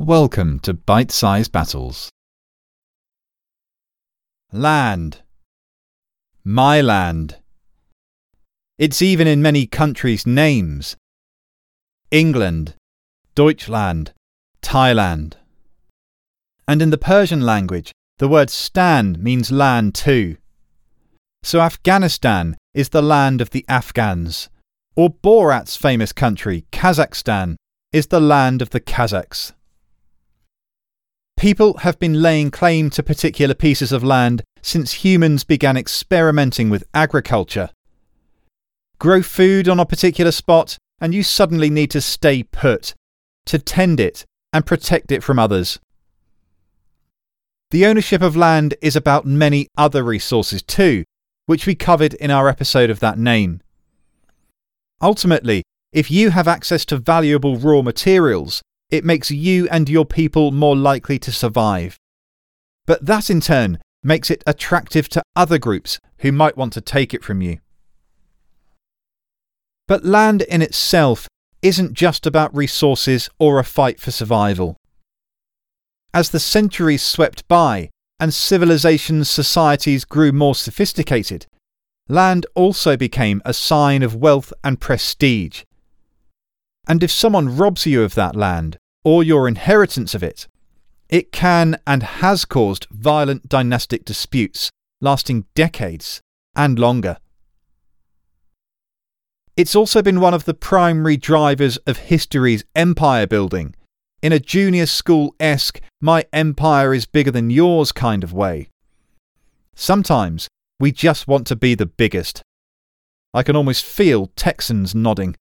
Welcome to Bite Size Battles. Land. My land. It's even in many countries' names England, Deutschland, Thailand. And in the Persian language, the word stan means land too. So Afghanistan is the land of the Afghans, or Borat's famous country, Kazakhstan, is the land of the Kazakhs. People have been laying claim to particular pieces of land since humans began experimenting with agriculture. Grow food on a particular spot, and you suddenly need to stay put, to tend it and protect it from others. The ownership of land is about many other resources too, which we covered in our episode of that name. Ultimately, if you have access to valuable raw materials, it makes you and your people more likely to survive. But that in turn makes it attractive to other groups who might want to take it from you. But land in itself isn't just about resources or a fight for survival. As the centuries swept by and civilization's societies grew more sophisticated, land also became a sign of wealth and prestige. And if someone robs you of that land, or your inheritance of it, it can and has caused violent dynastic disputes lasting decades and longer. It's also been one of the primary drivers of history's empire building, in a junior school esque, my empire is bigger than yours kind of way. Sometimes we just want to be the biggest. I can almost feel Texans nodding.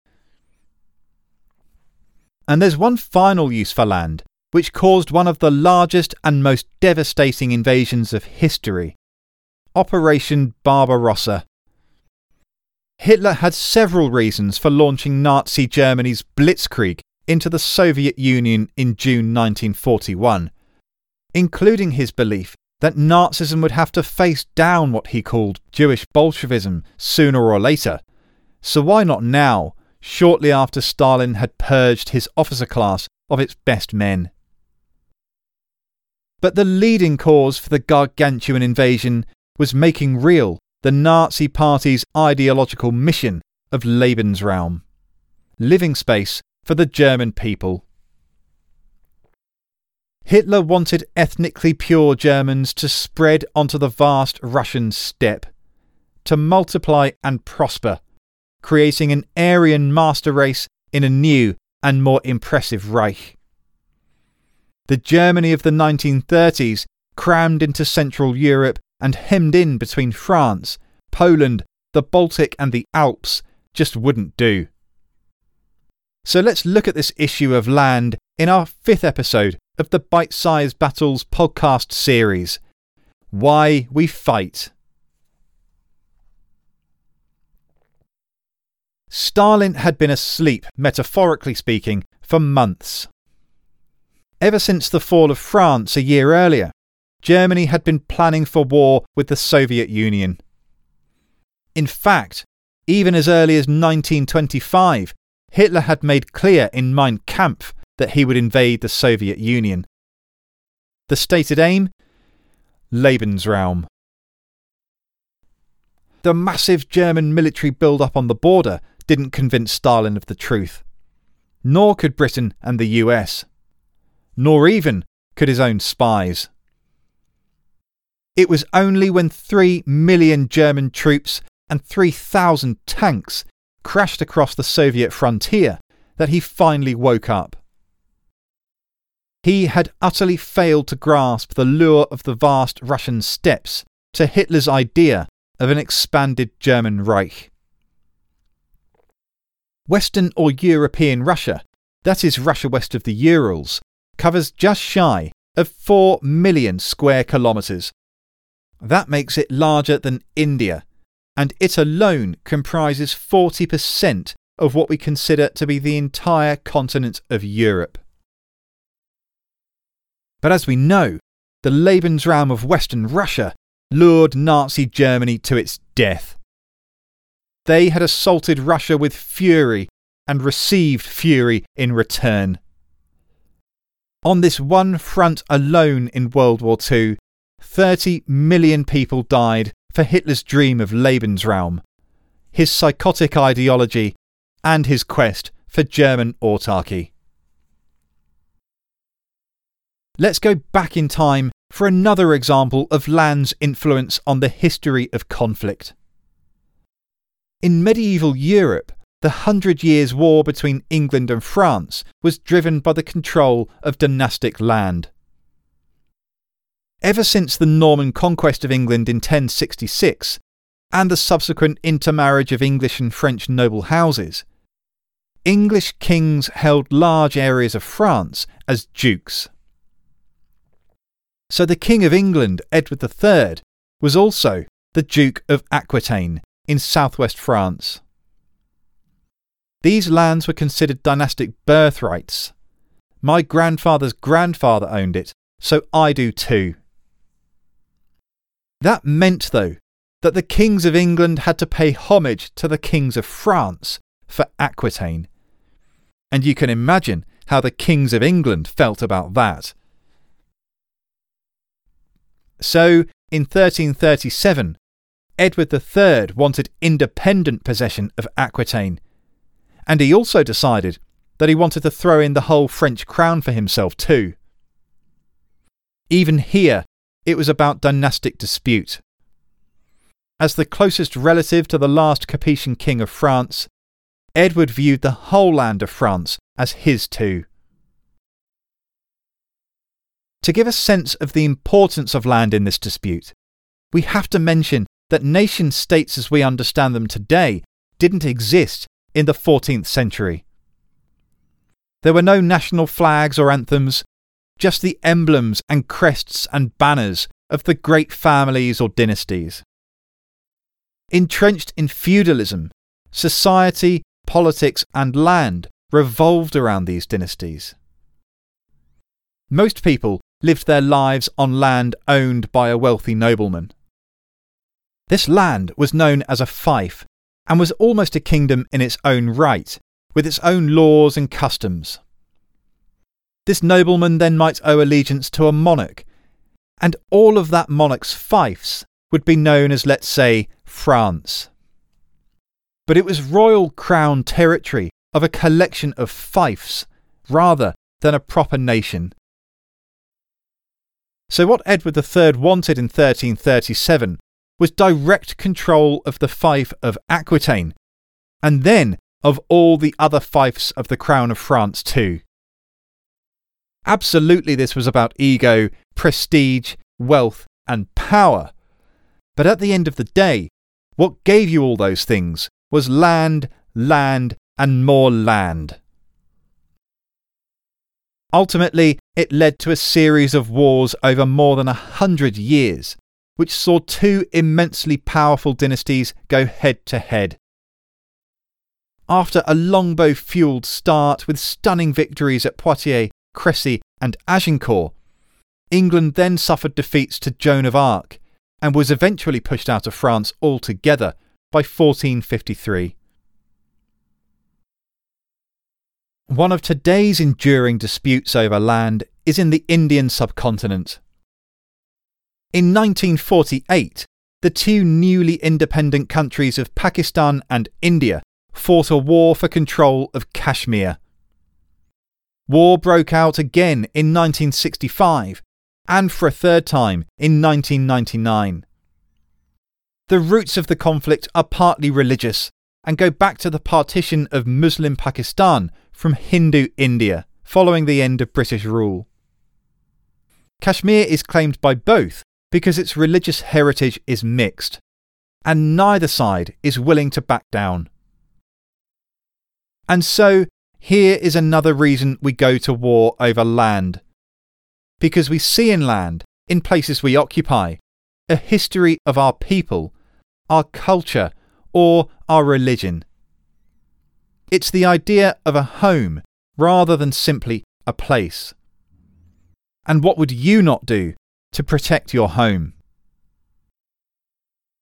And there's one final use for land, which caused one of the largest and most devastating invasions of history Operation Barbarossa. Hitler had several reasons for launching Nazi Germany's Blitzkrieg into the Soviet Union in June 1941, including his belief that Nazism would have to face down what he called Jewish Bolshevism sooner or later. So why not now, shortly after Stalin had purged his officer class of its best men. But the leading cause for the gargantuan invasion was making real the Nazi Party's ideological mission of Lebensraum living space for the German people. Hitler wanted ethnically pure Germans to spread onto the vast Russian steppe, to multiply and prosper creating an Aryan master race in a new and more impressive Reich. The Germany of the 1930s, crammed into Central Europe and hemmed in between France, Poland, the Baltic, and the Alps, just wouldn't do. So let's look at this issue of land in our fifth episode of the Bite Size Battles podcast series Why We Fight. Stalin had been asleep, metaphorically speaking, for months. Ever since the fall of France a year earlier, Germany had been planning for war with the Soviet Union. In fact, even as early as 1925, Hitler had made clear in Mein Kampf that he would invade the Soviet Union. The stated aim? Lebensraum. The massive German military build up on the border didn't convince Stalin of the truth. Nor could Britain and the US. Nor even could his own spies. It was only when three million German troops and 3,000 tanks crashed across the Soviet frontier that he finally woke up. He had utterly failed to grasp the lure of the vast Russian steppes to Hitler's idea of an expanded German Reich. Western or European Russia, that is Russia west of the Urals, covers just shy of 4 million square kilometres. That makes it larger than India, and it alone comprises 40% of what we consider to be the entire continent of Europe. But as we know, the Lebensraum of Western Russia lured Nazi Germany to its death. They had assaulted Russia with fury and received fury in return. On this one front alone in World War II, 30 million people died for Hitler's dream of Lebensraum, his psychotic ideology, and his quest for German autarky. Let's go back in time for another example of land's influence on the history of conflict. In medieval Europe, the Hundred Years' War between England and France was driven by the control of dynastic land. Ever since the Norman conquest of England in 1066 and the subsequent intermarriage of English and French noble houses, English kings held large areas of France as dukes. So the King of England, Edward III, was also the Duke of Aquitaine in southwest France. These lands were considered dynastic birthrights. My grandfather's grandfather owned it, so I do too. That meant, though, that the kings of England had to pay homage to the kings of France for Aquitaine. And you can imagine how the kings of England felt about that. So, in 1337, Edward III wanted independent possession of Aquitaine, and he also decided that he wanted to throw in the whole French crown for himself too. Even here, it was about dynastic dispute. As the closest relative to the last Capetian king of France, Edward viewed the whole land of France as his too. To give a sense of the importance of land in this dispute, we have to mention that nation states as we understand them today didn't exist in the 14th century. There were no national flags or anthems, just the emblems and crests and banners of the great families or dynasties. Entrenched in feudalism, society, politics, and land revolved around these dynasties. Most people lived their lives on land owned by a wealthy nobleman. This land was known as a fief and was almost a kingdom in its own right, with its own laws and customs. This nobleman then might owe allegiance to a monarch, and all of that monarch's fiefs would be known as, let's say, France. But it was royal crown territory of a collection of fiefs rather than a proper nation. So, what Edward III wanted in 1337 was direct control of the fief of Aquitaine, and then of all the other fiefs of the Crown of France too. Absolutely, this was about ego, prestige, wealth, and power. But at the end of the day, what gave you all those things was land, land, and more land. Ultimately, it led to a series of wars over more than a hundred years, which saw two immensely powerful dynasties go head to head. After a longbow fueled start with stunning victories at Poitiers, Crecy, and Agincourt, England then suffered defeats to Joan of Arc and was eventually pushed out of France altogether by 1453. One of today's enduring disputes over land is in the Indian subcontinent. In 1948, the two newly independent countries of Pakistan and India fought a war for control of Kashmir. War broke out again in 1965 and for a third time in 1999. The roots of the conflict are partly religious and go back to the partition of Muslim Pakistan from Hindu India following the end of British rule. Kashmir is claimed by both because its religious heritage is mixed, and neither side is willing to back down. And so, here is another reason we go to war over land. Because we see in land, in places we occupy, a history of our people, our culture, or our religion. It's the idea of a home rather than simply a place. And what would you not do to protect your home?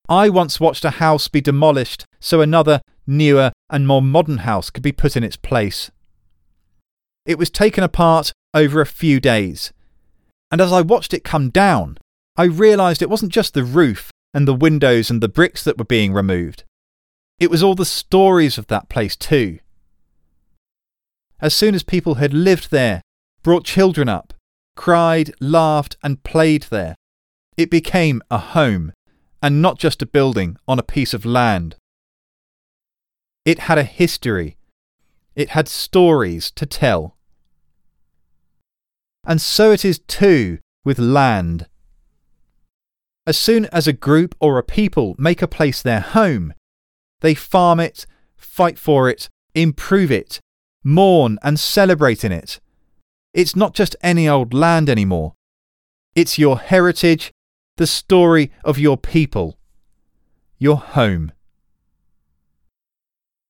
I once watched a house be demolished so another, newer, and more modern house could be put in its place. it was taken apart over a few days. And as I watched it come down, I realised it wasn't just the roof and the windows and the bricks that were being removed. It was all the stories of that place, too. As soon as people had lived there, brought children up, cried, laughed, and played there, it became a home, and not just a building on a piece of land. It had a history. It had stories to tell. And so it is too with land. As soon as a group or a people make a place their home, they farm it, fight for it, improve it, mourn and celebrate in it. It's not just any old land anymore. It's your heritage, the story of your people, your home.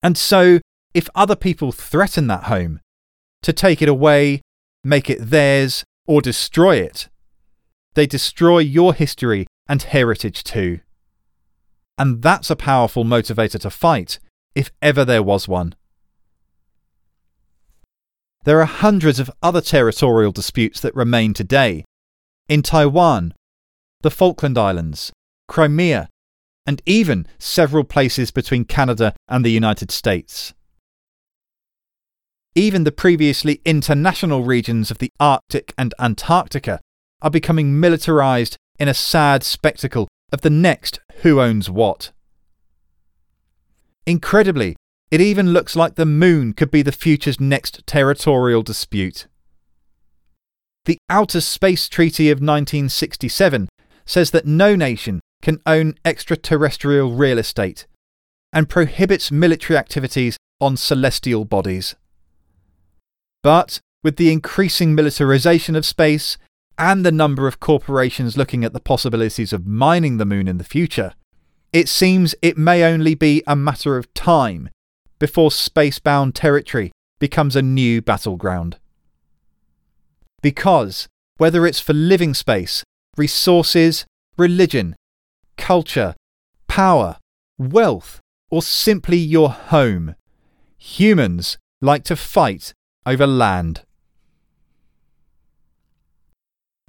And so, if other people threaten that home, to take it away, make it theirs, or destroy it, they destroy your history and heritage too. And that's a powerful motivator to fight, if ever there was one. There are hundreds of other territorial disputes that remain today. In Taiwan, the Falkland Islands, Crimea, and even several places between Canada and the United States. Even the previously international regions of the Arctic and Antarctica are becoming militarized in a sad spectacle of the next who owns what. Incredibly, it even looks like the moon could be the future's next territorial dispute. The Outer Space Treaty of 1967 says that no nation can own extraterrestrial real estate and prohibits military activities on celestial bodies. But with the increasing militarization of space and the number of corporations looking at the possibilities of mining the moon in the future, it seems it may only be a matter of time before space-bound territory becomes a new battleground. Because, whether it's for living space, resources, religion, culture, power, wealth, or simply your home. Humans like to fight over land.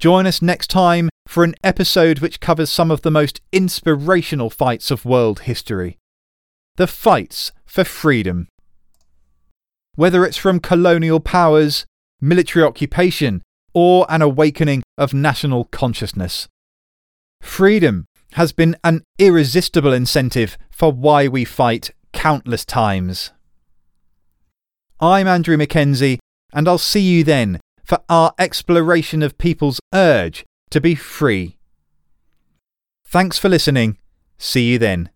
Join us next time for an episode which covers some of the most inspirational fights of world history. The fights for freedom. Whether it's from colonial powers, military occupation, or an awakening of national consciousness. Freedom has been an irresistible incentive for why we fight countless times. I'm Andrew Mackenzie, and I'll see you then for our exploration of people's urge to be free. Thanks for listening. See you then.